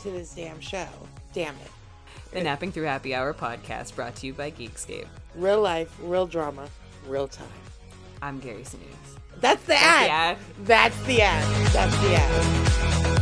to this damn show. Damn it. The Napping Through Happy Hour podcast brought to you by Geekscape. Real life, real drama, real time. I'm Gary Sinise. That's the the ad. ad. That's the ad. That's the ad.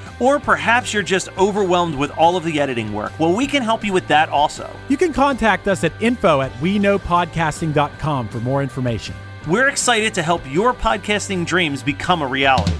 Or perhaps you're just overwhelmed with all of the editing work. Well, we can help you with that also. You can contact us at info at we knowpodcasting.com for more information. We're excited to help your podcasting dreams become a reality.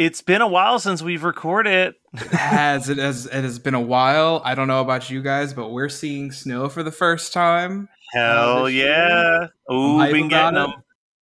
It's been a while since we've recorded. Has it has it has been a while. I don't know about you guys, but we're seeing snow for the first time. Hell uh, this yeah. Ooh, been getting them.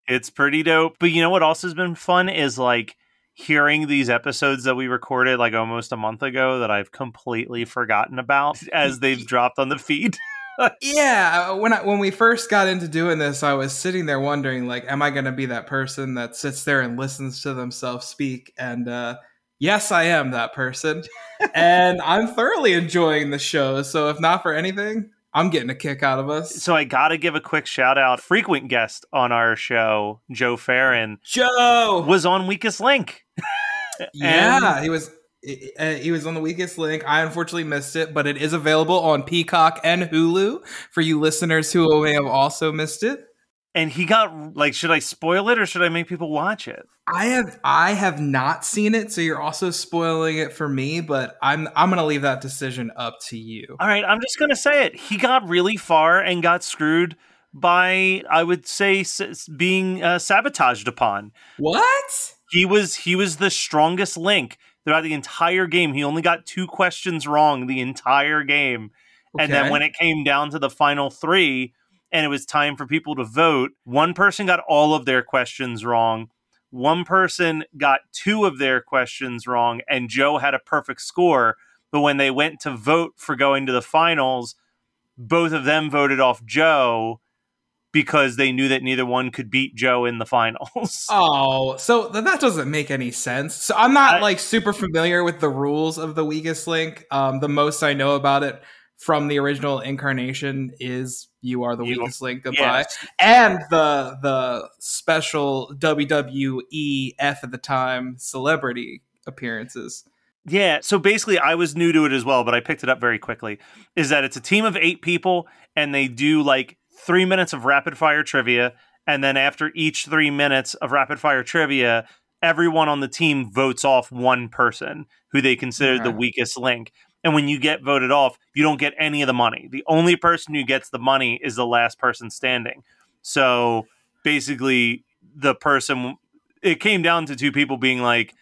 It's pretty dope. But you know what else has been fun is like hearing these episodes that we recorded like almost a month ago that I've completely forgotten about as they've dropped on the feed. Yeah, when I, when we first got into doing this, I was sitting there wondering, like, am I going to be that person that sits there and listens to themselves speak? And uh, yes, I am that person, and I'm thoroughly enjoying the show. So if not for anything, I'm getting a kick out of us. so I got to give a quick shout out. Frequent guest on our show, Joe Farron, Joe, was on Weakest Link. Yeah, he was he was on the weakest link. I unfortunately missed it, but it is available on Peacock and Hulu for you listeners who may have also missed it. And he got like, should I spoil it or should I make people watch it? I have I have not seen it, so you're also spoiling it for me. But I'm I'm gonna leave that decision up to you. All right, I'm just going to say it. He got really far and got screwed by, I would say, s- being uh, sabotaged upon. What? He was he was the strongest link throughout the entire game. He only got two questions wrong the entire game. And then when it came down to the final three and it was time for people to vote, one person got all of their questions wrong. One person got two of their questions wrong, and Joe had a perfect score. But when they went to vote for going to the finals, both of them voted off Joe because they knew that neither one could beat Joe in the finals. Oh, so th- that doesn't make any sense. So I'm not I- like super familiar with the rules of the weakest link. Um, the most I know about it from the original incarnation is you are the You- weakest link. Goodbye. Yes. and the the special WWE F at the time celebrity appearances. Yeah, so basically, I was new to it as well, but I picked it up very quickly. Is that it's a team of eight people, and they do like three minutes of rapid fire trivia, and then after each three minutes of rapid fire trivia, everyone on the team votes off one person who they consider the weakest link. And when you get voted off, you don't get any of the money. The only person who gets the money is the last person standing. So basically, the person, it came down to two people being like,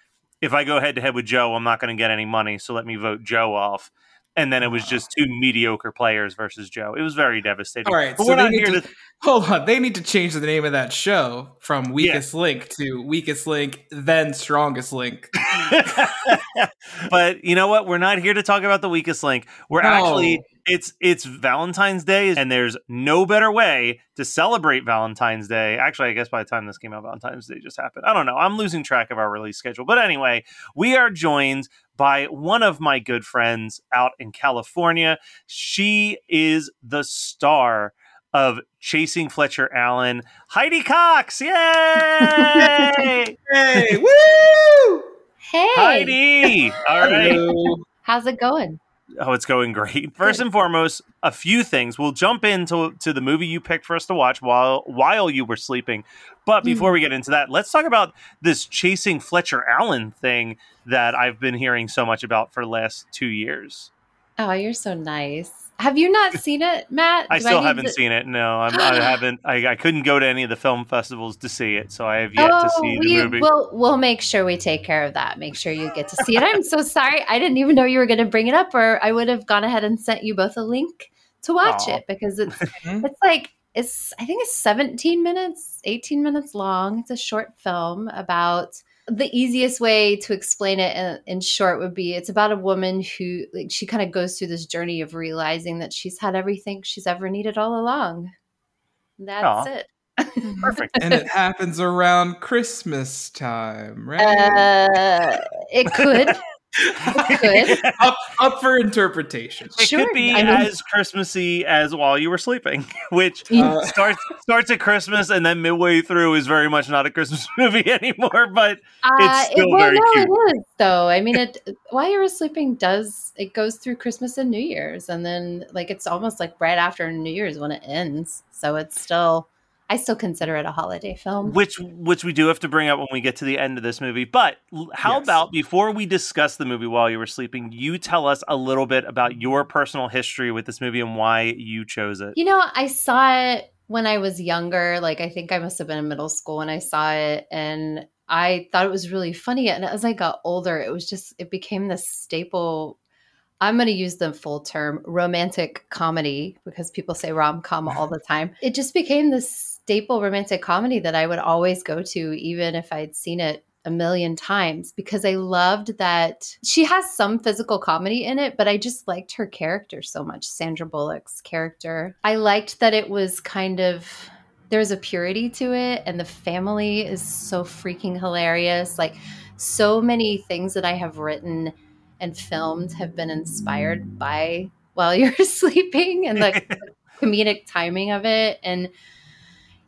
if I go head to head with Joe, I'm not going to get any money. So let me vote Joe off. And then it was just two mediocre players versus Joe. It was very devastating. All right, but so we're not here to, to hold on. They need to change the name of that show from Weakest Link to Weakest Link, then Strongest Link. but you know what? We're not here to talk about the weakest link. We're No. actually it's it's Valentine's Day, and there's no better way to celebrate Valentine's Day. Actually, I guess by the time this came out, Valentine's Day just happened. I don't know. I'm losing track of our release schedule. But anyway, we are joined by one of my good friends out in California. She is the star of Chasing Fletcher Allen, Heidi Cox. Yay! Hey, woo! Hey, Heidi. All right. Hello. how's it going? Oh, it's going great. First and foremost, a few things. We'll jump into to the movie you picked for us to watch while while you were sleeping. But hmm. before we get into that, let's talk about this chasing Fletcher Allen thing that I've been hearing so much about for the last two years. Oh, you're so nice. Have you not seen it, Matt? I Do still need haven't to- seen it. No, I'm, I haven't. I, I couldn't go to any of the film festivals to see it, so I have yet to see the Oh, we, movie. We'll we'll make sure we take care of that. Make sure you get to see it. I'm so sorry. I didn't even know you were going to bring it up, or I would have gone ahead and sent you both a link to watch Aw. it because it's Mhm. it's like it's I think it's 17 minutes, 18 minutes long. It's a short film about the easiest way to explain it in, in short would be it's about a woman who like she kind of goes through this journey of realizing that she's had everything she's ever needed all along. That's Aw. it. Perfect. and it happens around Christmas time, right? Uh, it could. It could. up, up for interpretation. It Sure. could be I mean- as Christmassy as while you were sleeping, which Uh, starts starts at Christmas and then midway through is very much not a Christmas movie anymore. But Uh, still it, well, very no, cute. it is though. I mean, it while you were sleeping does it goes through Christmas and New Year's, and then like it's almost like right after New Year's when it ends. So it's still, I still consider it a holiday film. which which we do have to bring up when we get to the end of this movie. But how Yes. about before we discuss the movie while you were sleeping, you tell us a little bit about your personal history with this movie and why you chose it. You know, I saw it when I was younger. Like, I think I must have been in middle school when I saw it. And I thought it was really funny. And as I got older, it was just, it became this staple. I'm going to use the full term romantic comedy because people say rom com all the time. It just became this staple romantic comedy that I would always go to, even if I'd seen it a million times because I loved that she has some physical comedy in it, but I just liked her character so much, Sandra Bullock's character. I liked that it was kind of there's a purity to it and the family is so freaking hilarious. Like so many things that I have written and filmed have been inspired by while you're sleeping and the comedic timing of it and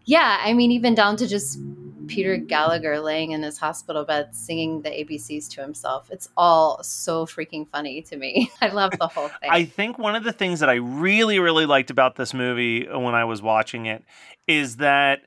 yeah, I mean, even down to just Peter Gallagher laying in his hospital bed singing the ABCs to himself. It's all so freaking funny to me. I love the whole thing. I think one of the things that I really, really liked about this movie when I was watching it is that,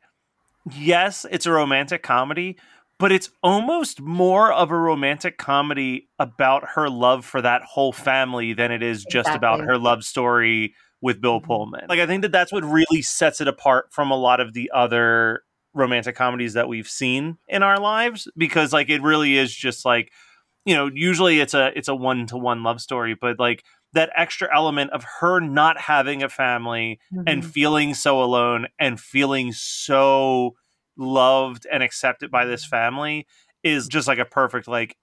yes, it's a romantic comedy, but it's almost more of a romantic comedy about her love for that whole family than it is just about her love story with Bill Mhm. Pullman. Like, I think that that's what really sets it apart from a lot of the other romantic comedies that we've seen in our lives because like it really is just like you know usually it's a it's a one to one love story but like that extra element of her not having a family and Mhm. feeling so alone and feeling so loved and accepted by this family is just like a perfect like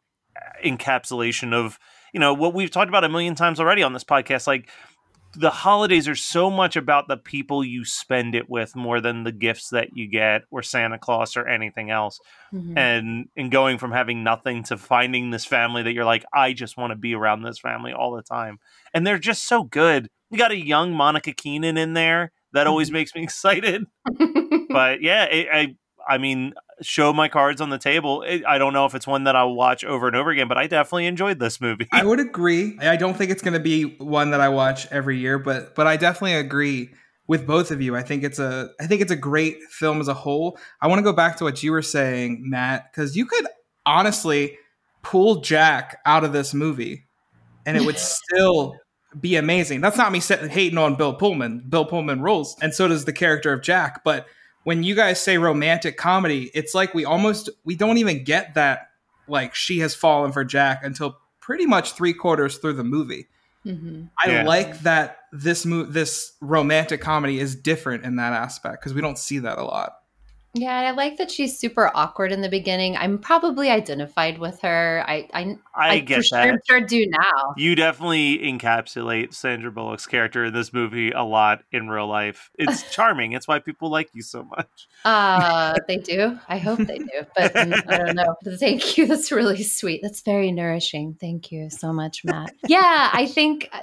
encapsulation of you know what we've talked about a million times already on this podcast like the holidays are so much about the people you spend it with more than the gifts that you get or Santa Claus or anything else. Mhm. and and going from having nothing to finding this family that you're like I just want to be around this family all the time. And they're just so good. We got a young Monica Keena in there? That always makes me excited. But yeah it, I I mean show my cards on the table I don't know if it's one that I'll watch over and over again but I definitely enjoyed this movie I would agree. I don't think it's going to be one that I watch every year, but but I definitely agree with both of you. I think it's a I think it's a great film as a whole. I want to go back to what you were saying, Matt, because you could honestly pull Jack out of this movie, and it would still be amazing. That's not me sitting hating on Bill Pullman. Bill Pullman rules, and so does the character of Jack. But when you guys say romantic comedy, it's like we almost we don't even get that like she has fallen for Jack until pretty much three quarters through the movie. hmm I Yeah. like that this mo- this romantic comedy is different in that aspect because we don't see that a lot. Yeah, I like that she's super awkward in the beginning. I'm probably identified with her. I I, I get for that. sure, sure do now. You definitely encapsulate Sandra Bullock's character in this movie a lot in real life. It's charming. It's why people like you so much. Uh, they do. I hope they do, but I don't know. But Thank you. That's really sweet. That's very nourishing. Thank you so much, Matt. Yeah, I think uh,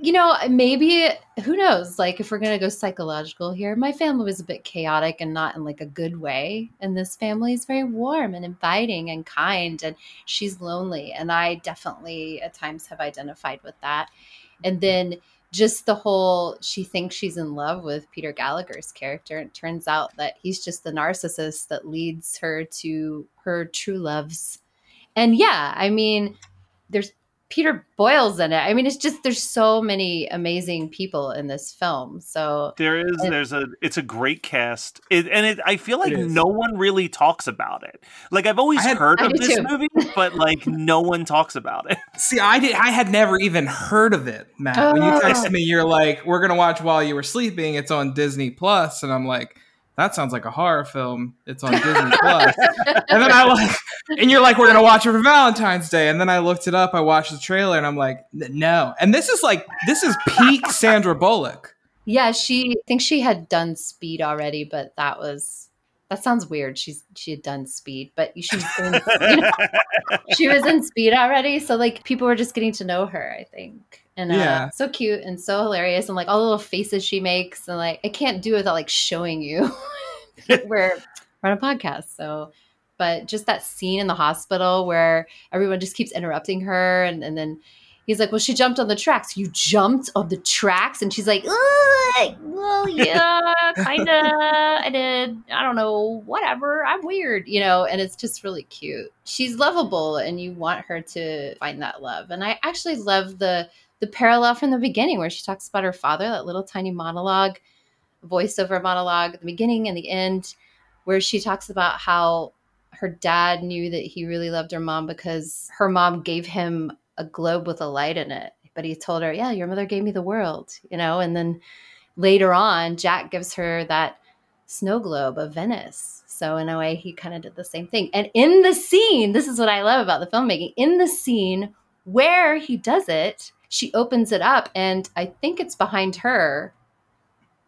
you know maybe who knows. Like if we're gonna go psychological here, my family was a bit chaotic and not in like a good way, and this family is very warm and inviting and kind, and she's lonely, and I definitely at times have identified with that, and then just the whole she thinks she's in love with Peter Gallagher's character. It turns out that he's just the narcissist that leads her to her true loves. And yeah, I mean, there's Peter Boyle's in it. I mean, it's just there's so many amazing people in this film. So There is, And- there's a, it's a great cast, it, and it, I feel like It is. no one really talks about it. Like I've always had- heard of this too. movie, but like no one talks about it. See, I did. I had never even heard of it, Matt. When you Oh. texted me, you're like, "We're gonna watch while you were sleeping." It's on Disney Plus, and I'm like, "That sounds like a horror film." It's on Disney Plus, and then I like, and you're like, "We're gonna watch it for Valentine's Day," and then I looked it up. I watched the trailer, and I'm like, "No." And this is like, this is peak Sandra Bullock. yeah, she I think she had done Speed already, but that was that sounds weird. She's she had done Speed, but she was in, you know, she was in Speed already, so like people were just getting to know her. I think, and uh, Yeah. so cute and so hilarious, and like all the little faces she makes, and like I can't do it without like showing you. we're we're on a podcast, so. But just that scene in the hospital where everyone just keeps interrupting her, and, and then he's like, "Well, she jumped on the tracks. You jumped on the tracks," and she's like, "Ugh, "Well, yeah, kind of. I did. I don't know. Whatever. I'm weird, you know." And it's just really cute. She's lovable, and you want her to find that love. And I actually love the the parallel from the beginning where she talks about her father, that little tiny monologue, voiceover monologue at the beginning and the end, where she talks about how her dad knew that he really loved her mom because her mom gave him a globe with a light in it. But he told her, Yeah, your mother gave me the world, you know? And then later on, Jack gives her that snow globe of Venice. So, in a way, he kind of did the same thing. And in the scene, this is what I love about the filmmaking in the scene where he does it, she opens it up, and I think it's behind her.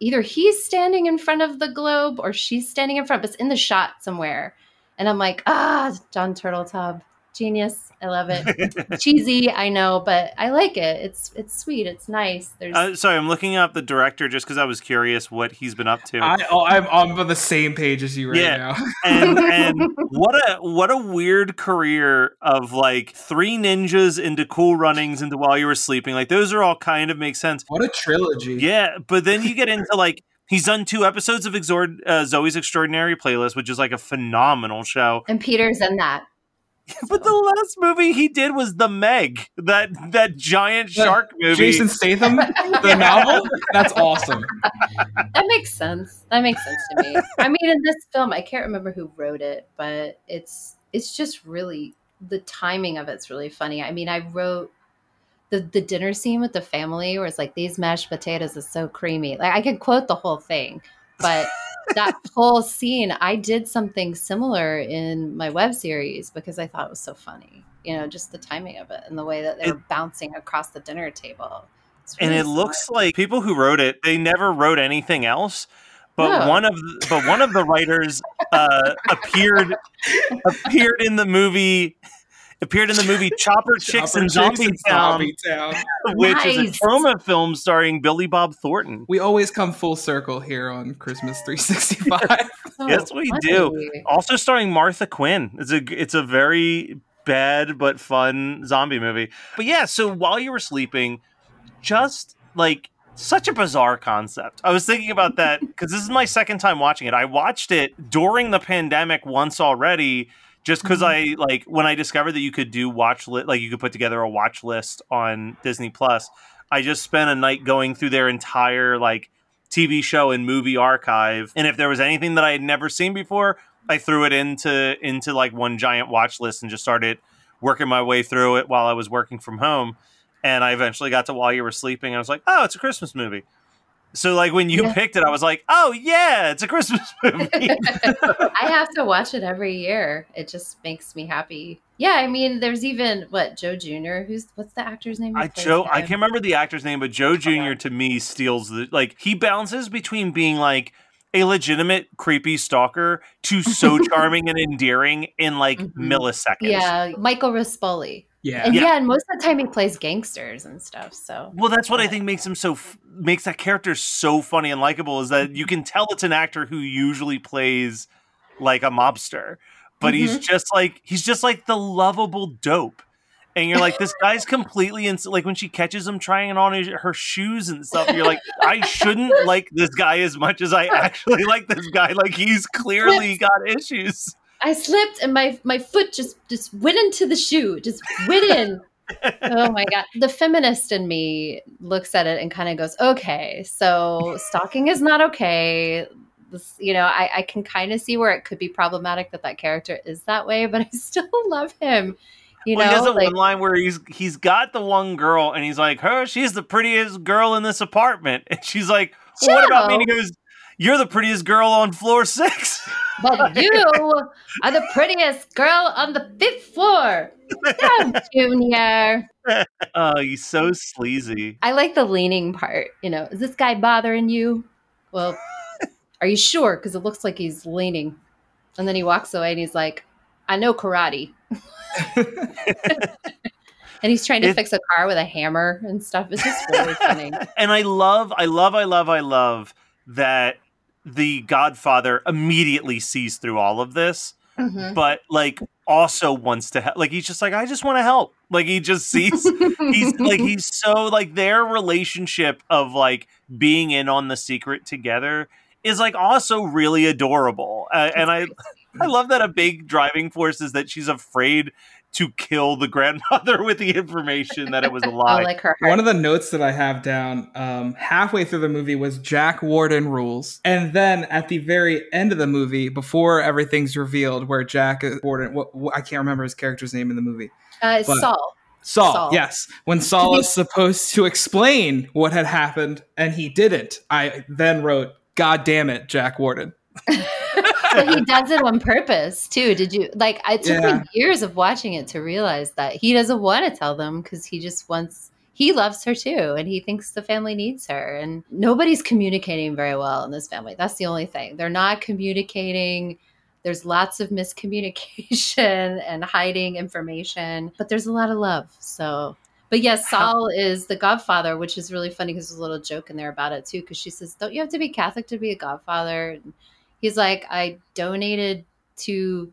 Either he's standing in front of the globe or she's standing in front, but it's in the shot somewhere. And I'm like, ah, Jon Turteltaub, genius. I love it. Cheesy, I know, but I like it. It's it's sweet. It's nice. There's Uh, sorry, I'm looking up the director just because I was curious what he's been up to. I, oh, I'm on the same page as you right Yeah. now. and and what a what a weird career of like three ninjas into cool runnings into while you were sleeping. Like those are all kind of make sense. what a trilogy! Yeah, but then you get into like he's done two episodes of Exord uh, Zoey's Extraordinary Playlist, which is like a phenomenal show. and Peter's in that. But the last movie he did was The Meg, that that giant The shark movie. Jason Statham, the novel. That's awesome. That makes sense. That makes sense to me. I mean, in this film, I can't remember who wrote it, but it's it's just really the timing of it's really funny. I mean, I wrote the the dinner scene with the family where it's like these mashed potatoes is so creamy. Like I could quote the whole thing, but that whole scene, I did something similar in my web series because I thought it was so funny. You know, just the timing of it and the way that they were bouncing across the dinner table. It's and it smart. looks like people who wrote it they never wrote anything else but No. one of the, but one of the writers uh, appeared appeared in the movie appeared in the movie Chopper Chicks Chopper and Chicks Zombie and Town, Zombie Town. which is a Nice. Troma film starring Billy Bob Thornton. We always come full circle here on Christmas 365. So yes, we funny. do. Also starring Martha Quinn. It's a it's a very bad but fun zombie movie. But yeah, so while you were sleeping, just like such a bizarre concept. I was thinking about that because this is my second time watching it. I watched it during the pandemic once already just because mm-hmm. I like when I discovered that you could do watch li- like you could put together a watch list on Disney Plus. I just spent a night going through their entire like TV show and movie archive, and if there was anything that I had never seen before, I threw it into into like one giant watch list and just started working my way through it while I was working from home. And I eventually got to while you were sleeping. I was like, oh, it's a Christmas movie. So like when you Yeah. picked it, I was like, oh yeah, it's a Christmas movie. I have to watch it every year. It just makes me happy. Yeah, I mean, there's even what Joe Jr. Who's what's the actor's name? I Joe, I can't remember the actor's name, but Joe Jr. to me steals the like he bounces between being like a legitimate creepy stalker to so charming and endearing in like Mhm. milliseconds. Yeah, Michael Rispoli. Yeah. And Yeah. yeah. and most of the time he plays gangsters and stuff. So Well, that's what I think makes him so f- makes that character so funny and likable is that you can tell it's an actor who usually plays like a mobster, but he's mm-hmm. just like he's just like the lovable dope. And you're like, this guy's completely ins- like when she catches him trying on his, her shoes and stuff. You're like, I shouldn't like this guy as much as I actually like this guy. Like he's clearly got issues. I slipped and my my foot just just went into the shoe, just went in. oh my god. The feminist in me looks at it and kind of goes, "Okay, so stalking is not okay." This, you know, I, I can kind of see where it could be problematic that that character is that way, but I still love him. You well, he has a like one line where he's he's got the one girl and he's like, her, she's the prettiest girl in this apartment. And she's like, well, what about me? And he goes, You're the prettiest girl on floor six. But you are the prettiest girl on the fifth floor. Go, Junior. Oh, he's so sleazy. I like the leaning part. You know, is this guy bothering you? Well, are you sure? Because it looks like he's leaning. And then he walks away and he's like, I know karate. and he's trying to fix a car with a hammer and stuff. It's just really funny. And I love, I love, I love, I love that the Godfather immediately sees through all of this, Mhm. but like also wants to help. Like he's just like, I just want to help. Like he just sees he's like he's so like their relationship of like being in on the secret together is like also really adorable uh, and i i love that a big driving force is that she's afraid to kill the grandmother with the information that it was a lie like her One of the notes that I have down um, halfway through the movie was Jack Warden rules. And then at the very end of the movie, before everything's revealed, where Jack Warden, what, what- I can't remember his character's name in the movie. Uh, but- Saul. Saul, Saul. yes. When Saul is supposed to explain what had happened and he didn't, I then wrote, God damn it, Jack Warden. But he does it on purpose too. Did you like? It took Yeah. me years of watching it to realize that he doesn't want to tell them because he just wants. He loves her too, and he thinks the family needs her. And nobody's communicating very well in this family. That's the only thing. They're not communicating. There's lots of miscommunication and hiding information, but there's a lot of love. So, but yes, Saul is the godfather, which is really funny because there's a little joke in there about it too. Because she says, "Don't you have to be Catholic to be a godfather?" And he's like, "I donated to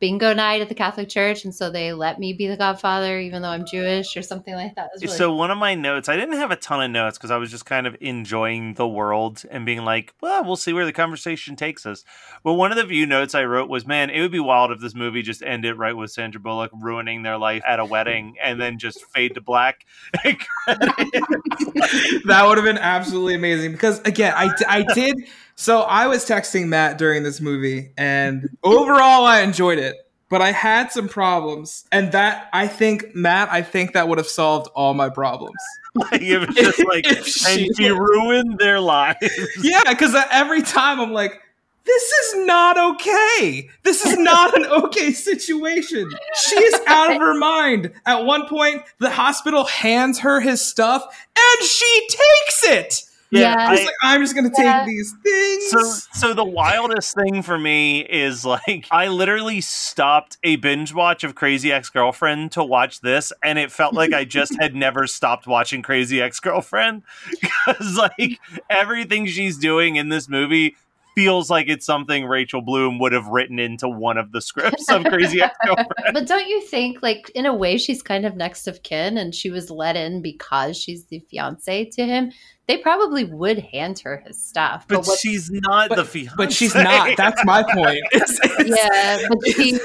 bingo night at the Catholic Church, and so they let me be the godfather, even though I'm Jewish or something like that." Really so one of my notes i didn't have a ton of notes because i was just kind of enjoying the world and being like well we'll see where the conversation takes us but one of the few notes i wrote was man it would be wild if this movie just ended right with sandra bullock ruining their life at a wedding and then just fade to black that would have been absolutely amazing because again I, I did so i was texting matt during this movie and overall i enjoyed it but i had some problems and that i think matt i think that would have solved all my problems it was just like If and she- she ruined their lives yeah because every time i'm like this is not okay. This is not an okay situation. She is out of her mind. At one point, the hospital hands her his stuff and she takes it. Yeah. I was like, I'm just gonna take these things. So, so the wildest thing for me is like I literally stopped a binge watch of Crazy Ex Girlfriend to watch this, and it felt like I just had never stopped watching Crazy Ex Girlfriend because like everything she's doing in this movie feels like it's something Rachel Bloom would have written into one of the scripts of Crazy Ex Girlfriend. but don't you think, like, in a way, she's kind of next of kin and she was let in because she's the fiance to him? They probably would hand her his stuff. But, what- she's not But- the fiance. But she's not. That's my point. It's- it's- yeah, but she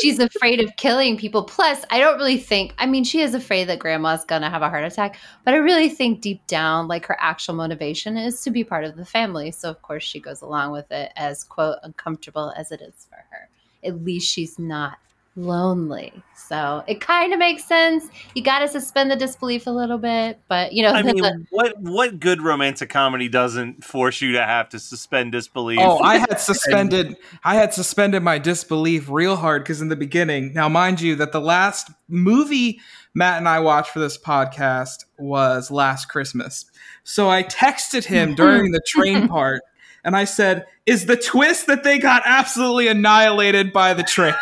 she's afraid of killing people. Plus, I don't really think. I mean, she is afraid that grandma's gonna have a heart attack, but I really think deep down, like her actual motivation is to be part of the family. So of course she goes along with it, as quote uncomfortable as it is for her. At least she's not lonely. So it kind of makes sense. You got to suspend the disbelief a little bit, but you know, I the- mean, what what good romantic comedy doesn't force you to have to suspend disbelief? Oh, I had suspended. I had suspended my disbelief real hard because in the beginning, now mind you, that the last movie Matt and I watched for this podcast was Last Christmas. So I texted him during the train part, and I said, "Is the twist that they got absolutely annihilated by the train?"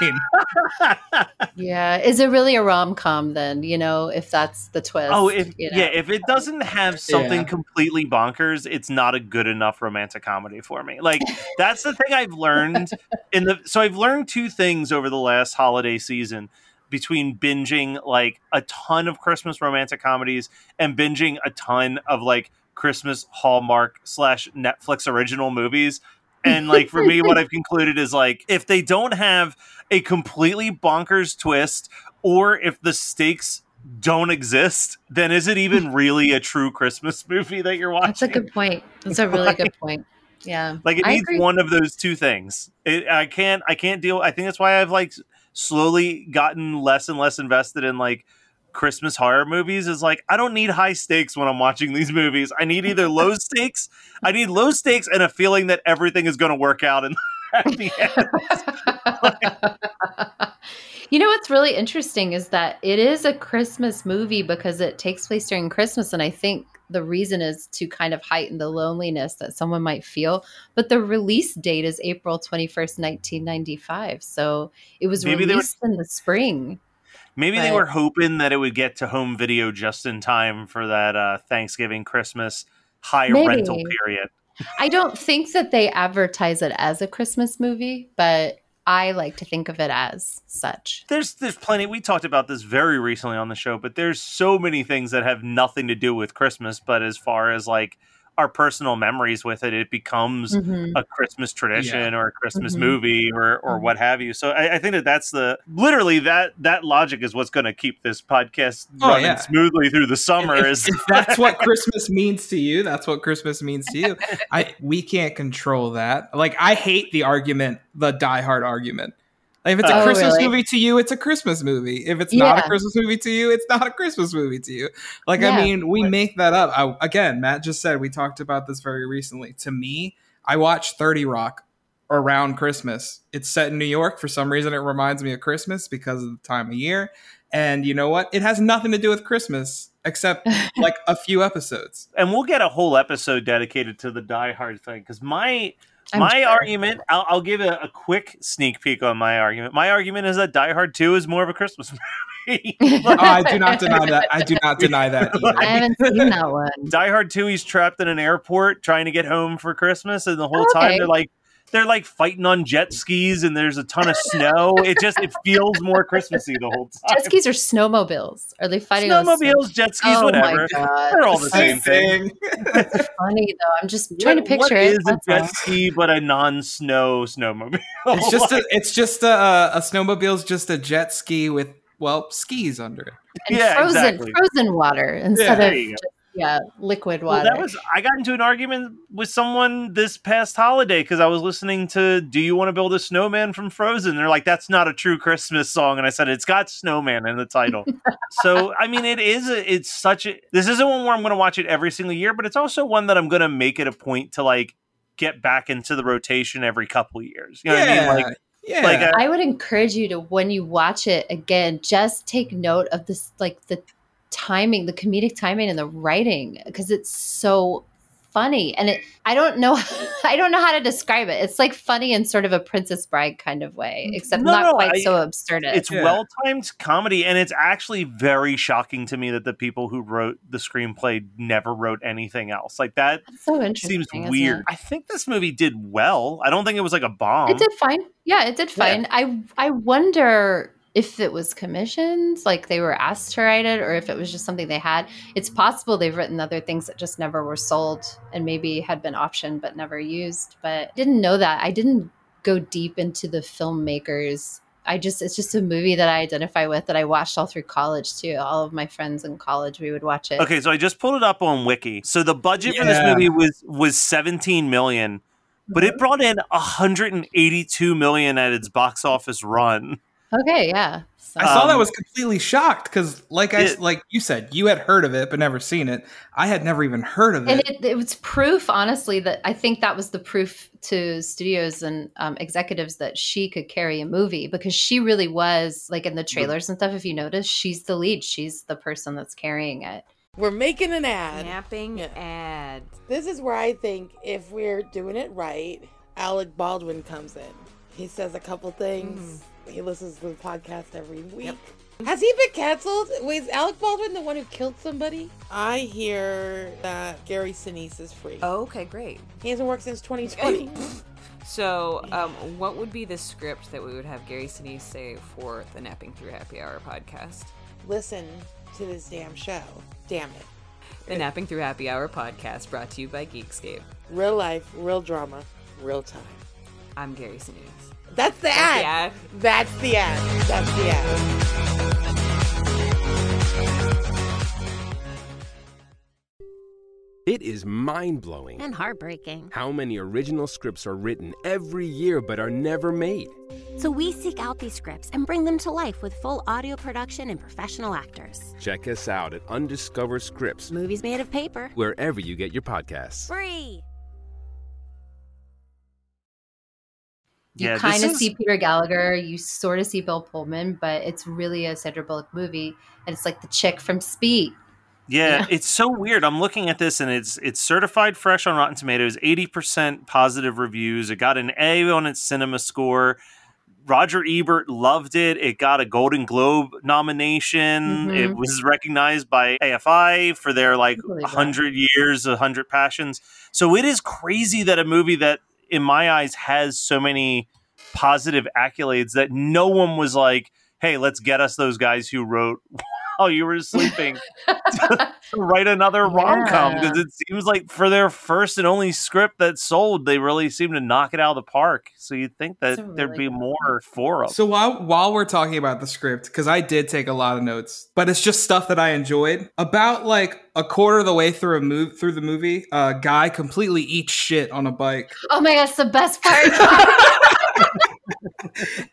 yeah, is it really a rom com then? You know, if that's the twist. Oh, if you know? yeah, if it doesn't have something Yeah. completely bonkers, it's not a good enough romantic comedy for me. Like that's the thing I've learned in the so I've learned two things over the last holiday season between binging like a ton of Christmas romantic comedies and binging a ton of like Christmas Hallmark slash Netflix original movies. And like for me, what I've concluded is like if they don't have a completely bonkers twist, or if the stakes don't exist, then is it even really a true Christmas movie that you're watching? That's a good point. That's a really good point. Yeah. Like it I needs agree. one of those two things. It, I can't. I can't deal. I think that's why I've like slowly gotten less and less invested in like Christmas horror movies. Is like I don't need high stakes when I'm watching these movies. I need either low stakes. I need low stakes and a feeling that everything is going to work out in at the end. you know what's really interesting is that it is a Christmas movie because it takes place during Christmas. And I think the reason is to kind of heighten the loneliness that someone might feel. But the release date is April 21st, 1995. So it was Maybe they were- released in the spring. Maybe they were hoping that it would get to home video just in time for that uh, Thanksgiving Christmas high Maybe. rental period. I don't think that they advertise it as a Christmas movie, but I like to think of it as such. there's there's plenty we talked about this very recently on the show but there's so many things that have nothing to do with christmas but as far as like our personal memories with it it becomes Mhm. a christmas tradition or a christmas Mhm. movie or or Mhm. what have you so I, I think that that's the literally that that logic is what's going to keep this podcast Oh, running yeah. smoothly through the summer if, is if that's what Christmas means to you, that's what Christmas means to you. I we can't control that. Like I hate the argument, the Die Hard argument. Like, if it's a Oh, Christmas really? movie to you, it's a Christmas movie. If it's not a Christmas movie to you, it's not a Christmas movie to you. Like Yeah. I mean, we make that up. I, again, Matt just said we talked about this very recently. To me, I watch Thirty Rock around Christmas. It's set in New York. For some reason, it reminds me of Christmas because of the time of year. And you know what? It has nothing to do with Christmas except like a few episodes. and we'll get a whole episode dedicated to the die hard thing because my I'm my sure. argument I'll, I'll give a, a quick sneak peek on my argument my argument is that die hard 2 is more of a christmas movie Oh, I do not deny that. I do not deny that. Either. I haven't seen that one. die hard 2 he's trapped in an airport trying to get home for christmas and the whole oh, Okay. time they're like they're like fighting on jet skis and there's a ton of snow it just it feels more christmassy the whole time Jet skis are snowmobiles? Are they fighting on snowmobiles jet skis Oh whatever they're all the same Same thing thing. funny though. I'm just trying to picture what it. is a jet all. ski but a non-snow snowmobile It's just a, it's just a, a snowmobile's just a jet ski with well skis under it. And Yeah, frozen, exactly. frozen water instead there of you go. just, yeah, liquid Well, water. that was I got into an argument with someone this past holiday because I was listening to "Do You Want to Build a Snowman" from Frozen. They're like, "That's not a true Christmas song," and I said, "It's got snowman in the title." so I mean, it is. A, it's such a. This isn't one where I'm going to watch it every single year, but it's also one that I'm going to make it a point to like get back into the rotation every couple of years. You know what I mean? Like, yeah. like uh, I would encourage you to when you watch it again, just take note of this like the timing, the comedic timing and the writing because it's so funny. And it I don't know I don't know how to describe it. It's like funny in sort of a Princess Bride kind of way, except No, not no, quite I- so absurd. it's Yeah. well timed comedy, and it's actually very shocking to me that the people who wrote the screenplay never wrote anything else. Like that That's so interesting. seems weird. it? I think this movie did well. I don't think it was like a bomb. It did fine. Yeah, it did Yeah. fine. I I wonder if it was commissioned, like they were asked to write it, or if it was just something they had. It's possible they've written other things that just never were sold and maybe had been optioned but never used. But didn't know that. I didn't go deep into the filmmakers. I just it's just a movie that I identify with that I watched all through college too. All of my friends in college we would watch it. Okay, so I just pulled it up on Wiki. So the budget for this movie was was 17 million, but it mm-hmm. brought in 182 million at its box office run. Okay, yeah. So- I saw that Um, was completely shocked because, like I it- like you said, you had heard of it but never seen it. I had never even heard of and it. it, it was proof honestly that i think that was the proof to studios and um, executives that she could carry a movie because she really was like in the trailers and stuff if you notice she's the lead she's the person that's carrying it We're making an ad. Napping Yeah. ad. This is where I think if we're doing it right, Alec Baldwin comes in. He says a couple things. He listens to the podcast every week. Has he been canceled? Was Alec Baldwin the one who killed somebody? I hear that Gary Sinise is free. Oh, okay, great. He hasn't worked since 2020. So, um, what would be the script that we would have Gary Sinise say for the Napping Through Happy Hour podcast? Listen to this damn show. Damn it. The Napping Through Happy Hour podcast brought to you by Geekscape. Real life, real drama, real time. I'm Gary Sinise. That's the That's ad. the ad. That's the ad. That's the ad. It is mind blowing And heartbreaking. how many original scripts are written every year but are never made. So we seek out these scripts and bring them to life with full audio production and professional actors. Check us out at Undiscovered Scripts, Movies made of paper. wherever you get your podcasts. Free. You Yeah, kind of is- see peter gallagher you sort of see bill pullman but it's really a sandra bullock movie and it's like the chick from speed Yeah, it's so weird. I'm looking at this and it's it's certified fresh on Rotten Tomatoes, 80% positive reviews. It got an A on its cinema score. Roger Ebert loved it. It got a Golden Globe nomination. Mhm. It was recognized by AFI for their like I believe that. 100 years, 100 passions. So it is crazy that a movie that in my eyes has so many positive accolades that no one was like, "Hey, let's get us those guys who wrote while you were sleeping." to write another rom com Yeah. because it seems like for their first and only script that sold, they really seem to knock it out of the park. So you'd think that That's a there'd be good more for them. So while while we're talking about the script, because I did take a lot of notes, but it's just stuff that I enjoyed. About like a quarter of the way through a move through the movie, a guy completely eats shit on a bike, oh my gosh the best part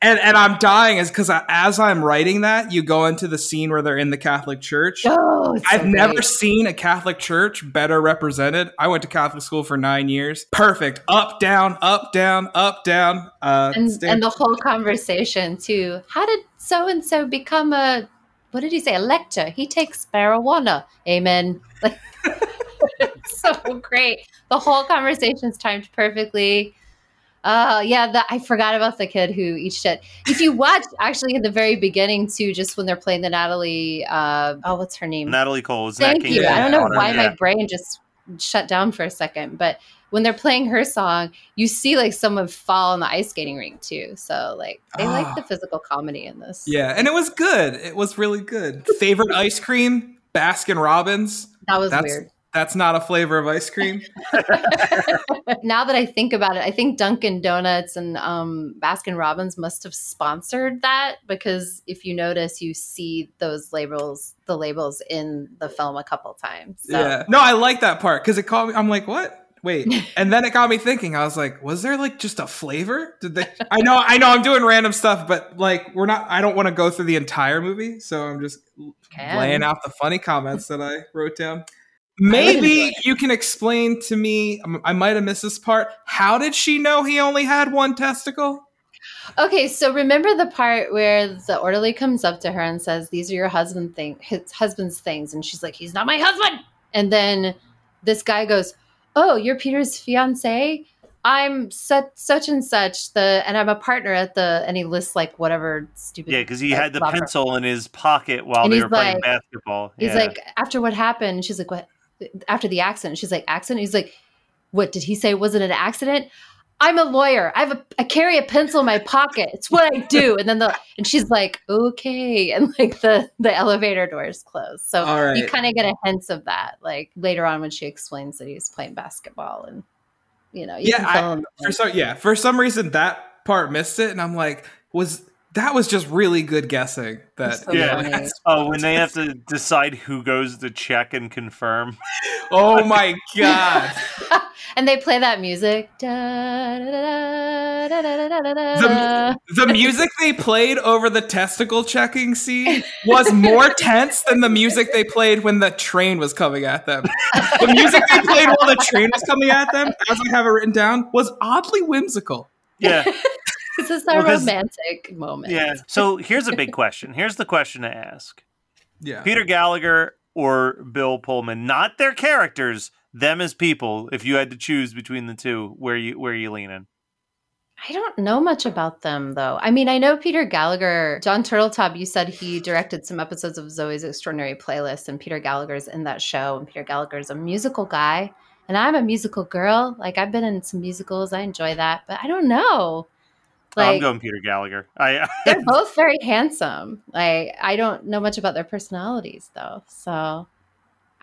and and I'm dying is because as I'm writing that, you go into the scene where they're in the Catholic Church. oh, so I've never seen a Catholic church better represented. I went to Catholic school for nine years. Perfect. Up, down, up, down, up, down. Uh, and, stand- and the whole conversation too. How did so and so become a what did he say? A lector. He takes marijuana. Amen. So great. The whole conversation's timed perfectly. Uh yeah, the, I forgot about the kid who eats shit. If you watch actually in the very beginning too, just when they're playing the Natalie uh oh what's her name? Natalie Cole Thank you. King I don't know Cole. why Yeah. my brain just shut down for a second, but when they're playing her song, you see like someone fall in the ice skating rink too. So like they Ah. like the physical comedy in this. yeah, and it was good. It was really good. Favorite ice cream? Baskin Robbins. That was That's weird. That's not a flavor of ice cream. now that I think about it, I think Dunkin' Donuts and um, Baskin Robbins must have sponsored that because if you notice, you see those labels, the labels in the film a couple times. So. Yeah. No, I like that part because it caught me. I'm like, what? Wait. And then it got me thinking. I was like, was there like just a flavor? Did they? I know, I know, I'm doing random stuff, but like, we're not. I don't want to go through the entire movie, so I'm just Can. laying out the funny comments that I wrote down. Maybe you can explain to me. um, I might have missed this part. How did she know he only had one testicle? Okay, so remember the part where the orderly comes up to her and says, "These are your husband thing, his husband's things," and she's like, "He's not my husband." And then this guy goes, "Oh, you're Peter's fiance. I'm such such and such the, and I'm a partner at the." And he lists like whatever stupid. Yeah, because he had the law firm. pencil in his pocket while And they he's were playing basketball. He's Yeah. like, after what happened, she's like, what? After the accident, she's like, accident. He's like, what did he say? Was it an accident? I'm a lawyer. I have a I carry a pencil in my pocket. It's what I do. And then the and she's like, okay. And like the the elevator doors close. So right. you kind of get a hint of that, like later on when she explains that he's playing basketball and you know, you Yeah, can fill in the For some, yeah, for some reason that part missed it, and I'm like, was that was just really good guessing. That so yeah. Oh, uh, when they have to decide who goes to check and confirm. oh my god! and they play that music. The, the music they played over the testicle checking scene was more tense than the music they played when the train was coming at them. the music they played while the train was coming at them, as we have it written down, was oddly whimsical. Yeah. This is a Well, 'cause- romantic moment. Yeah. So here's a big question. Here's the question to ask Yeah. Peter Gallagher or Bill Pullman, not their characters, them as people. If you had to choose between the two, where you where you leaning? I don't know much about them though. I mean, I know Peter Gallagher, Jon Turteltaub, you said he directed some episodes of Zoey's Extraordinary Playlist, and Peter Gallagher's in that show. And Peter Gallagher's a musical guy, and I'm a musical girl. Like, I've been in some musicals, I enjoy that, but I don't know. Oh, I'm going Peter Gallagher. I they're both very handsome. Like, I don't know much about their personalities though. So,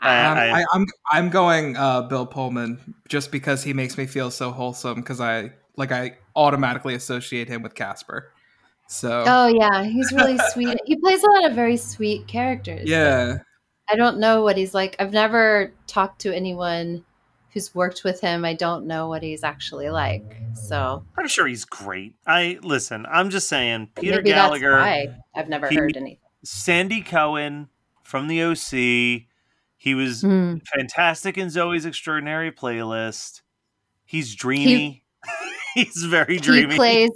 I- Um, I- I, I'm I'm going uh, Bill Pullman just because he makes me feel so wholesome because I like I automatically associate him with Casper. So oh yeah, he's really sweet. He plays a lot of very sweet characters. yeah, I don't know what he's like. I've never talked to anyone who's worked with him. I don't know what he's actually like. So I'm sure he's great. I listen. I'm just saying, Peter maybe Gallagher, I've never he- heard anything. Sandy Cohen from the OC. He was Hmm. fantastic in Zoey's Extraordinary Playlist. He's dreamy. he's very He dreamy. plays.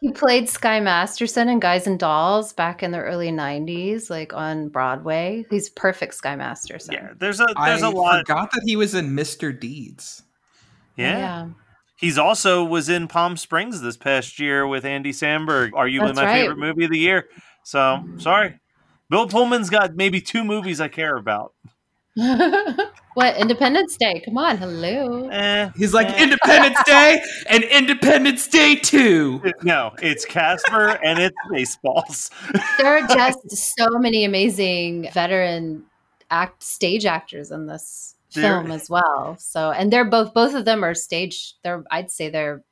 He played Sky Masterson in Guys and Dolls back in the early '90s, like on Broadway. He's perfect Sky Masterson. yeah, there's a I there's a lot. I forgot that he was in Mr. Deeds. Yeah. He's also was in Palm Springs this past year with Andy Samberg, arguably That's my right. favorite movie of the year. So sorry. Bill Pullman's got maybe two movies I care about. what Independence Day? Come on, hello. Eh, He's like eh. Independence Day and Independence Day Two. No, it's Casper and it's Spaceballs. there are just so many amazing veteran act stage actors in this There- film as well. So, and they're both both of them are stage. They're I'd say they're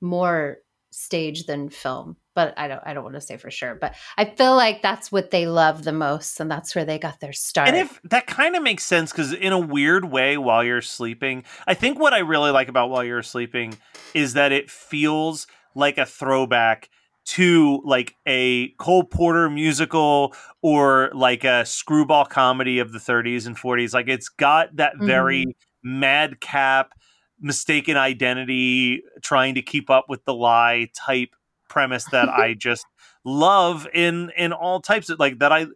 more stage than film, but I don't I don't want to say for sure. But I feel like that's what they love the most, and that's where they got their start. And if that kind of makes sense because in a weird way, while you're sleeping, I think what I really like about while you're sleeping is that it feels like a throwback to like a Cole Porter musical or like a screwball comedy of the 30s and 40s. Like it's got that very mm-hmm. madcap, mistaken identity, trying to keep up with the lie type premise that I just love in in all types of like that I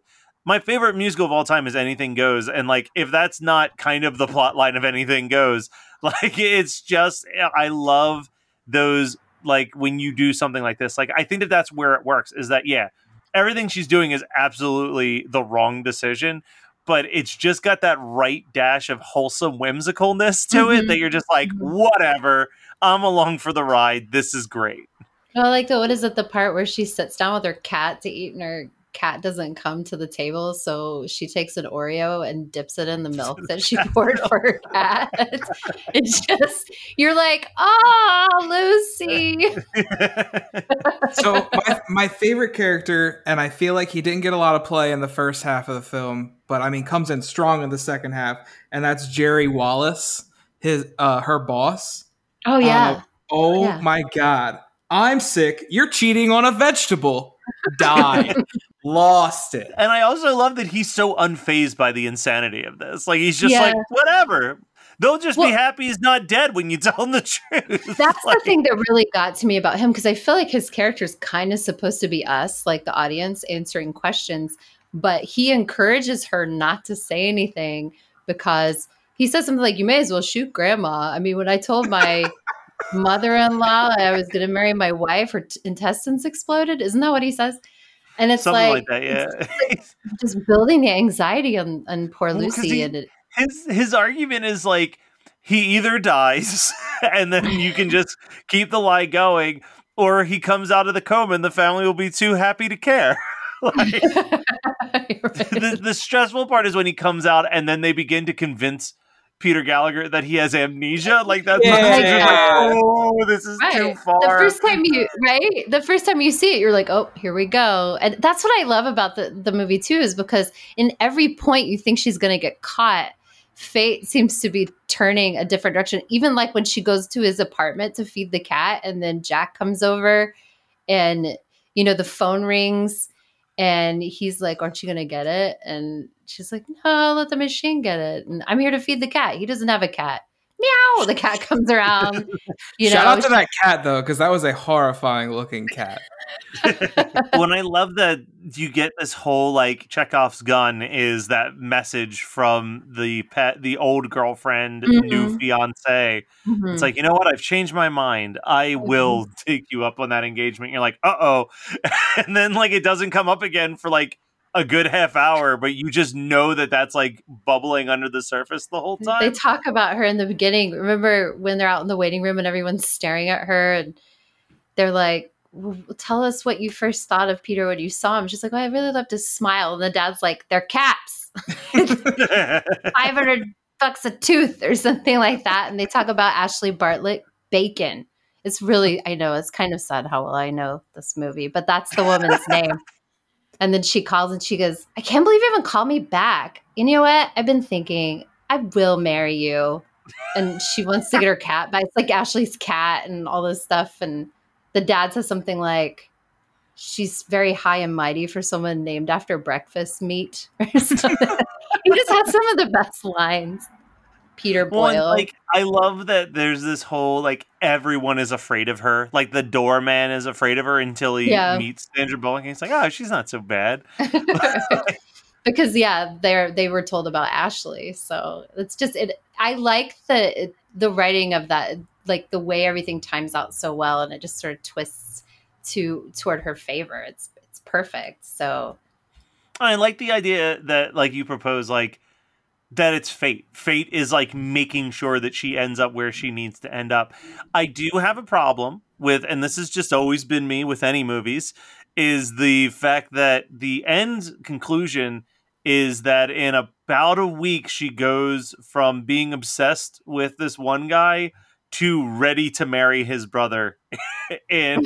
my favorite musical of all time is Anything Goes, and like if that's not kind of the plot line of Anything Goes, like it's just I love those like when you do something like this. Like I think that that's where it works. Is that yeah, everything she's doing is absolutely the wrong decision, but it's just got that right dash of wholesome whimsicalness to it Mhm. that you're just like whatever. I'm along for the ride. This is great. I like the what is it the part where she sits down with her cat to eat and her cat doesn't come to the table so she takes an Oreo and dips it in the milk that she poured for her cat. it's just you're like, ah, Lucy. So my, my favorite character, and I feel like he didn't get a lot of play in the first half of the film, but I mean comes in strong in the second half, and that's Jerry Wallace, his uh her boss. Oh yeah. Um, oh Yeah. my god. I'm sick. You're cheating on a vegetable. Die. Lost it. And I also love that he's so unfazed by the insanity of this. Like he's just Yeah. like, whatever. They'll just be happy he's not dead when you tell them the truth. That's Like, the thing that really got to me about him because I feel like his character is kind of supposed to be us, like the audience answering questions, but he encourages her not to say anything because he says something like, You may as well shoot grandma. I mean, when I told my mother in law I was going to marry my wife, her t- intestines exploded. Isn't that what he says? And it's Something like, like, that, yeah. just building the anxiety on, on poor Well, Lucy. he- and it, his his argument is like he either dies and then you can just keep the lie going, or he comes out of the coma and the family will be too happy to care. like, the, the stressful part is when he comes out and then they begin to convince Peter Gallagher that he has amnesia. Like that's Yeah. when like, oh, this is too far. The first time you right, the first time you see it, you're like, oh, here we go. And that's what I love about the the movie too, is because in every point you think she's gonna get caught, fate seems to be turning a different direction. Even like when she goes to his apartment to feed the cat, and then Jack comes over, and you know the phone rings, and he's like, "Aren't you gonna get it?" And she's like, "No, let the machine get it." And I'm here to feed the cat. He doesn't have a cat. Meow. The cat comes around. You Shout know, out to that cat though, because that was a horrifying looking cat. when I love that you get this whole like Chekhov's gun is that message from the pet, the old girlfriend, new Mhm. fiance. Mhm. It's like, you know what? I've changed my mind. I will take you up on that engagement. You're like, uh oh. and then like it doesn't come up again for like a good half hour, but you just know that that's like bubbling under the surface the whole time. They talk about her in the beginning. Remember when they're out in the waiting room and everyone's staring at her and they're like, "Tell us what you first thought of Peter when you saw him." She's like, "Oh, I really loved his smile." And the dad's like, "They're caps, five hundred bucks a tooth or something like that." And they talk about Ashley Bartlett bacon. It's really, I know, it's kind of sad how well I know this movie, but that's the woman's name. And then she calls and she goes, I can't believe you even called me back. You know what? I've been thinking, I will marry you. And she wants to get her cat back. It's like Ashley's cat and all this stuff. And the dad says something like, She's very high and mighty for someone named after breakfast meat or something. he just has some of the best lines. Peter Well, and, Boyle. like I love that there's this whole like everyone is afraid of her. Like the doorman is afraid of her until he Yeah. meets Sandra Bullock and he's like, oh, she's not so bad. because yeah they're they were told about ashley so it's just it i like the the writing of that like the way everything times out so well and it just sort of twists to toward her favor it's it's perfect so I like the idea that like you propose like that it's fate. Fate is like making sure that she ends up where she needs to end up. I do have a problem with and this has just always been me with any movies is the fact that the end conclusion is that in about a week she goes from being obsessed with this one guy to ready to marry his brother in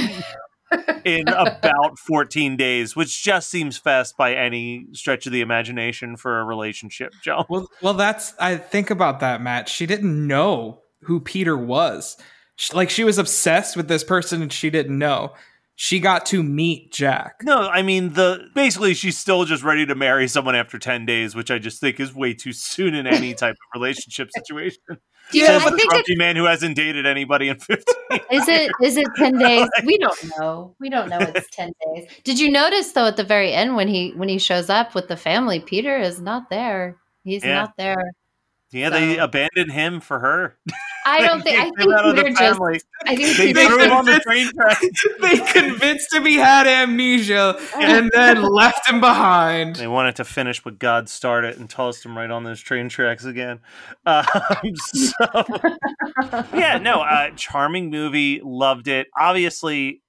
in about 14 days, which just seems fast by any stretch of the imagination for a relationship, Joe. Well, well, that's I think about that, Matt. She didn't know who Peter was. She, like she was obsessed with this person, and she didn't know. She got to meet Jack. No, I mean the basically she's still just ready to marry someone after 10 days, which I just think is way too soon in any type of relationship situation. Yeah Says i the think it, grumpy man who hasn't dated anybody in 15 is it is it 10 days? We don't know. We don't know it's 10 days. Did you notice though at the very end when he when he shows up with the family peter is not there. He's Yeah. not there Yeah, they abandoned him for her. i don't think i think of the just i think They Peter threw him on the convinced- train tracks. they convinced him he had amnesia, and then left him behind. They wanted to finish what God started and tossed him right on those train tracks again. Um, so, yeah, no, uh, charming movie, loved it. Obviously,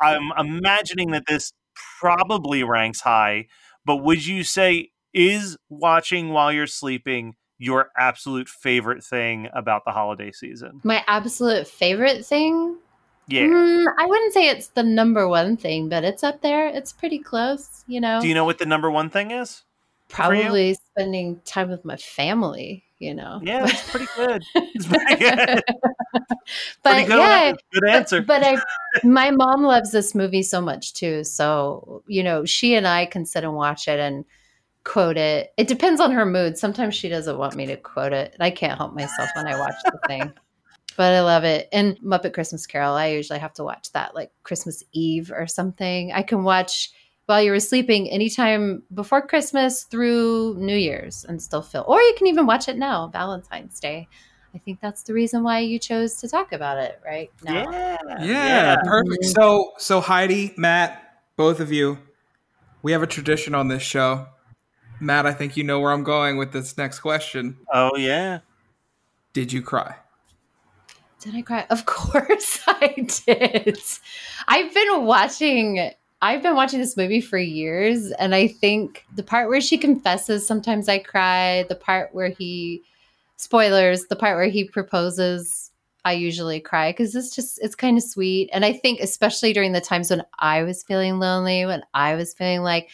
I'm imagining that this probably ranks high, but would you say is watching while you're sleeping your absolute favorite thing about the holiday season? My absolute favorite thing? Yeah. Mm, I wouldn't say it's the number one thing, but it's up there. It's pretty close, you know. Do you know what the number one thing is? Probably spending time with my family, you know. Yeah, it's pretty good. It's pretty good. but Pretty good, yeah, one. good answer. but I, my mom loves this movie so much too. So you know, she and I can sit and watch it and quote it. It depends on her mood. Sometimes she doesn't want me to quote it, and I can't help myself when I watch the thing. But I love it. And Muppet Christmas Carol, I usually have to watch that like Christmas Eve or something. I can watch while you were sleeping anytime before Christmas through New Year's and still feel, or you can even watch it now, Valentine's Day. I think that's the reason why you chose to talk about it right now. yeah, Yeah, perfect. Mm-hmm. So, so Heidi, Matt, both of you, we have a tradition on this show. Matt, I think you know where I'm going with this next question. Oh yeah. Did you cry? Did I cry? Of course I did. I've been watching I've been watching this movie for years and I think the part where she confesses sometimes I cry, the part where he spoilers, the part where he proposes I usually cry cuz it's just it's kind of sweet and I think especially during the times when I was feeling lonely, when I was feeling like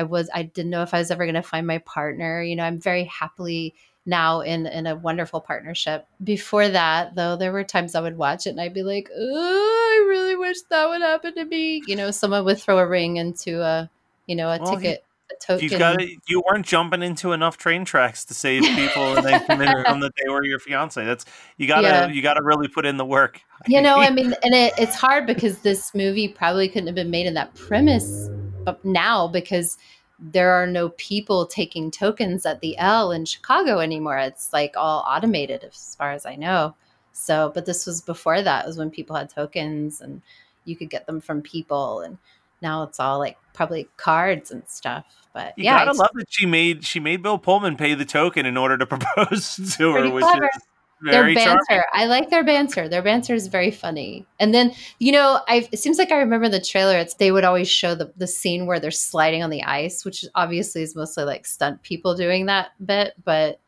I was I didn't know if I was ever going to find my partner, you know, I'm very happily now in in a wonderful partnership. Before that, though, there were times I would watch it and I'd be like, "Oh, I really wish that would happen to me." You know, someone would throw a ring into a, you know, a Well, ticket, a token. You got You weren't jumping into enough train tracks to save people and then convince them that they were your fiance. That's you gotta Yeah. you gotta really put in the work. You know, I mean, and it, it's hard because this movie probably couldn't have been made in that premise, but now because there are no people taking tokens at the L in Chicago anymore. It's like all automated, as far as I know. So, but this was before that. It was when people had tokens and you could get them from people, and now it's all like probably cards and stuff. But You yeah, gotta it's love that she made she made Bill Pullman pay the token in order to propose to her, which clever. is very their charming. banter. I like their banter. Their banter is very funny. And then, you know, I it seems like I remember the trailer. It's they would always show the the scene where they're sliding on the ice, which obviously is mostly like stunt people doing that bit, but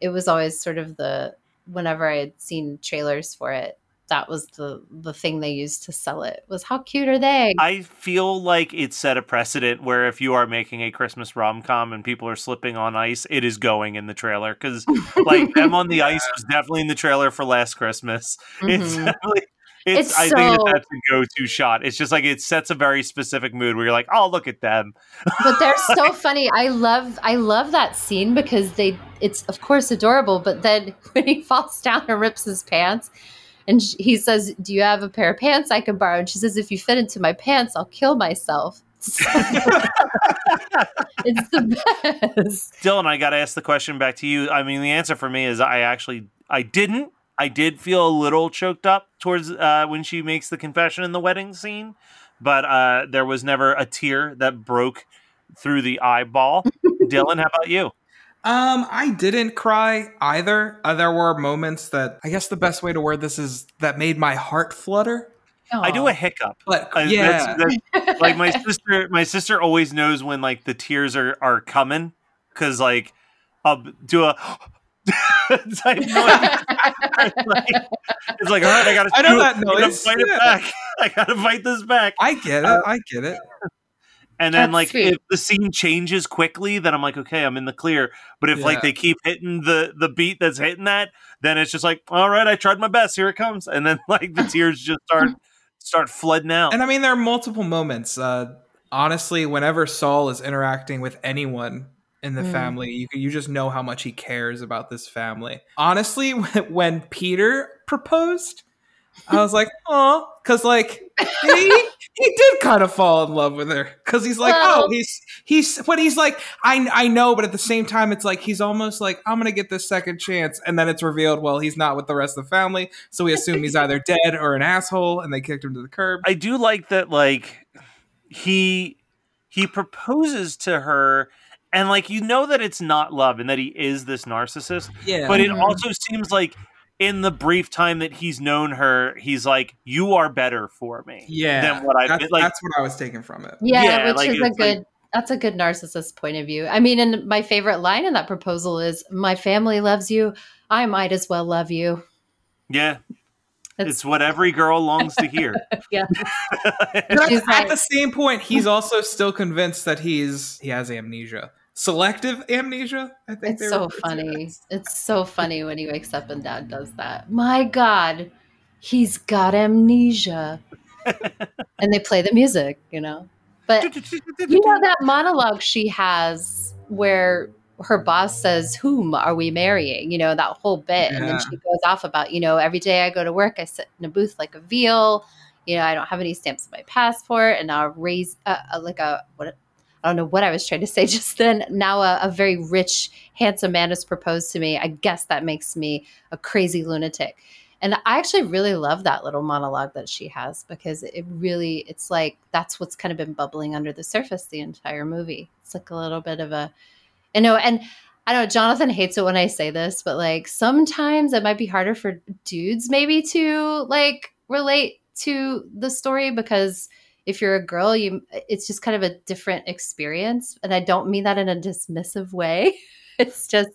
it was always sort of the whenever I had seen trailers for it, that was the the thing they used to sell it. Was how cute are they? I feel like it set a precedent where if you are making a Christmas rom com and people are slipping on ice, it is going in the trailer because like them on the ice was definitely in the trailer for last Christmas. It's Mhm. definitely. It's, It's I think that that's a go-to shot. It's just like it sets a very specific mood where you're like, "Oh, look at them." but they're so funny. I love I love that scene because they it's of course adorable, but then when he falls down and rips his pants and sh- he says, "Do you have a pair of pants I can borrow?" and she says, "If you fit into my pants, I'll kill myself." it's the best. Dylan, I got to ask the question back to you. I mean, the answer for me is I actually I didn't. I did feel a little choked up towards uh, when she makes the confession in the wedding scene, but uh, there was never a tear that broke through the eyeball. Dylan, how about you? Um, I didn't cry either. Uh, there were moments that I guess the best way to word this is that made my heart flutter. I do a hiccup. But I- yeah, that's- that's- like my sister, my sister always knows when like the tears are are coming because like I'll do a type noise. it's like, it's like, all right, I gotta, I know do it. that I gotta noise. fight Yeah. it back. I gotta fight this back. I get it. I get it. And then That's like sweet. if the scene changes quickly, then I'm like, okay, I'm in the clear. But if like they keep hitting the the beat that's hitting that, then it's just like, all right, I tried my best. Here it comes. And then like the tears just start start flooding out. And I mean, there are multiple moments. Uh, honestly, whenever Saul is interacting with anyone in the Mm. family, you you just know how much he cares about this family. Honestly, when, when Peter proposed, I was like, oh, because like he he did kind of fall in love with her because he's like, oh, Well- oh, he's he's but he's like, I I know, but at the same time, it's like he's almost like I'm gonna get this second chance, and then it's revealed, well, he's not with the rest of the family, so we assume he's either dead or an asshole, and they kicked him to the curb. I do like that like he he proposes to her and like you know that it's not love and that he is this narcissist Yeah, but it also seems like in the brief time that he's known her he's like you are better for me yeah, than what I've that's, like that's what I was taking from it. Yeah, Yeah, which like, is a it's like- good that's a good narcissist point of view. I mean, and my favorite line in that proposal is my family loves you. I might as well love you. yeah It's- it's what every girl longs to hear Yeah. But She's at like- the same point, he's also still convinced that he's he has amnesia, selective amnesia. I think It's so refer it funny. It's so funny when he wakes up and dad does that. My God, he's got amnesia. and they play the music, you know. But you know that monologue she has where her boss says, Whom are we marrying? You know, that whole bit. And then she goes off about, you know, every day I go to work, I sit in a booth like a veal. You know, I don't have any stamps on my passport. And now raise uh, uh, like a, what, I don't know what I was trying to say just then. Now a, a very rich, handsome man has proposed to me. I guess that makes me a crazy lunatic. And I actually really love that little monologue that she has because it really, it's like that's what's kind of been bubbling under the surface the entire movie. It's like a little bit of a, you know, and I don't know, Jonathan hates it when I say this, but like sometimes it might be harder for dudes maybe to like relate to the story because if you're a girl, you it's just kind of a different experience. And I don't mean that in a dismissive way. It's just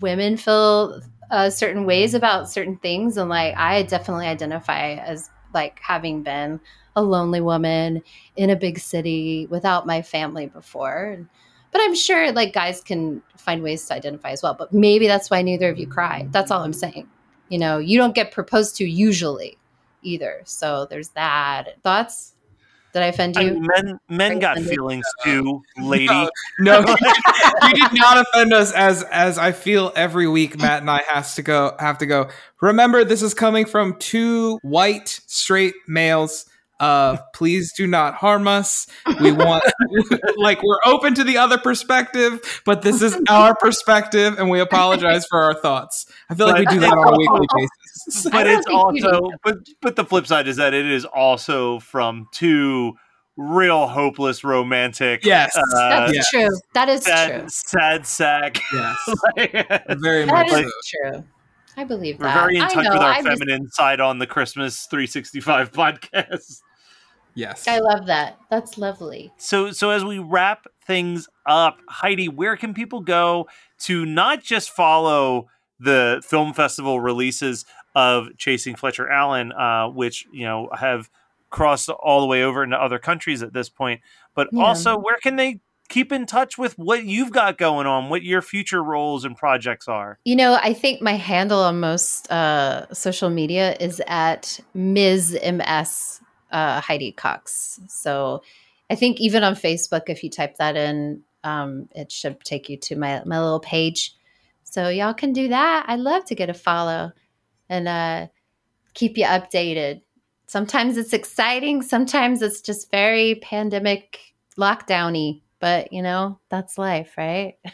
women feel uh, certain ways about certain things, and like I definitely identify as like having been a lonely woman in a big city without my family before. But I'm sure like guys can find ways to identify as well. But maybe that's why neither of you cry. That's all I'm saying. You know, you don't get proposed to usually either. So there's that. Thoughts? Did I offend I you? mean, men men got offended? feelings too, lady. No, no, you did not offend us. As as I feel every week, Matt and I has to go have to go. Remember, this is coming from two white straight males. Uh, please do not harm us. We want like we're open to the other perspective, but this is our perspective, and we apologize for our thoughts. I feel like we do that on a weekly basis. I but it's also but but the flip side is that it is also from two real hopeless romantic Yes, uh, That's yeah. true. That is sad, true. sad sack yes, Like, very That much is so. true. I believe we're that. very in I touch know. with our I, just- feminine side on the christmas 365 podcast Yes, I love that. That's lovely. so so as we wrap things up heidi where can people go to not just follow the film festival releases of chasing fletcher allen uh, which you know have crossed all the way over into other countries at this point but Yeah. also where can they keep in touch with what you've got going on what your future roles and projects are You know, I think my handle on most uh, social media is at Ms. MS uh, Heidi Cox. So I think even on Facebook, if you type that in, um, it should take you to my, my little page. So y'all can do that. I'd love to get a follow and uh, keep you updated. Sometimes it's exciting, sometimes it's just very pandemic lockdowny, but you know, that's life, right?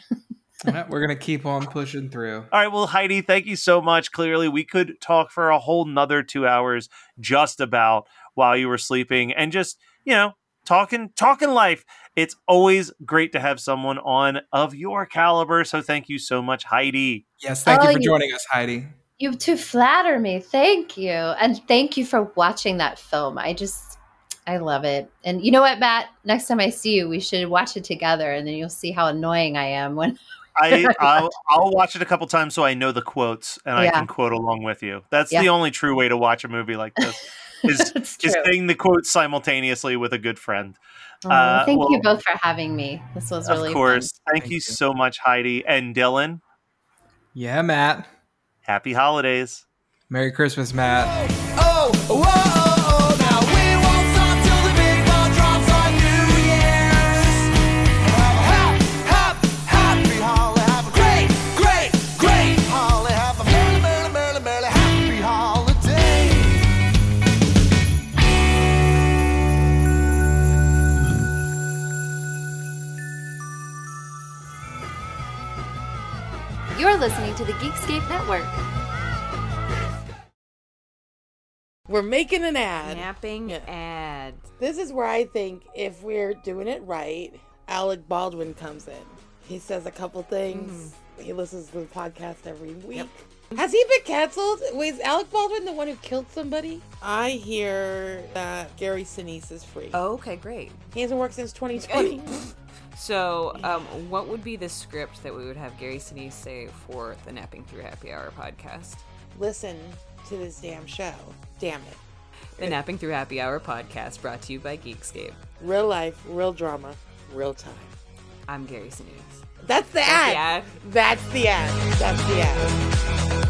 Yeah, we're gonna keep on pushing through. All right, well, Heidi, thank you so much. Clearly, we could talk for a whole nother two hours just about while you were sleeping and just, you know, talking talking life. It's always great to have someone on of your caliber. So thank you so much, Heidi. Yes, thank Oh, you for you- joining us, Heidi. You to flatter me. Thank you. And thank you for watching that film. I just I love it. And you know what, Matt? Next time I see you, we should watch it together and then you'll see how annoying I am when I I'll, I'll watch it a couple times so I know the quotes and I can quote along with you. That's Yeah. the only true way to watch a movie like this. Is it's is true. saying the quotes simultaneously with a good friend. Oh, uh, thank you both for having me. This was really of course. Thank, Thank you you. so much, Heidi and Dylan. Yeah, Matt. Happy holidays. Merry Christmas, Matt. Geekscape Network. We're making an ad. Napping Yeah. ad. This is where I think if we're doing it right, Alec Baldwin comes in. He says a couple things. Mm. He listens to the podcast every week. Has he been canceled? Was Alec Baldwin the one who killed somebody? I hear that Gary Sinise is free. Oh, okay, great. He hasn't worked since 2020. So, um, what would be the script that we would have Gary Sinise say for the Napping Through Happy Hour podcast? Listen to this damn show. Damn it. The Napping Through Happy Hour podcast brought to you by Geekscape. Real life, real drama, real time. I'm Gary Sinise. That's the That's ad. the ad. That's the ad. That's the ad.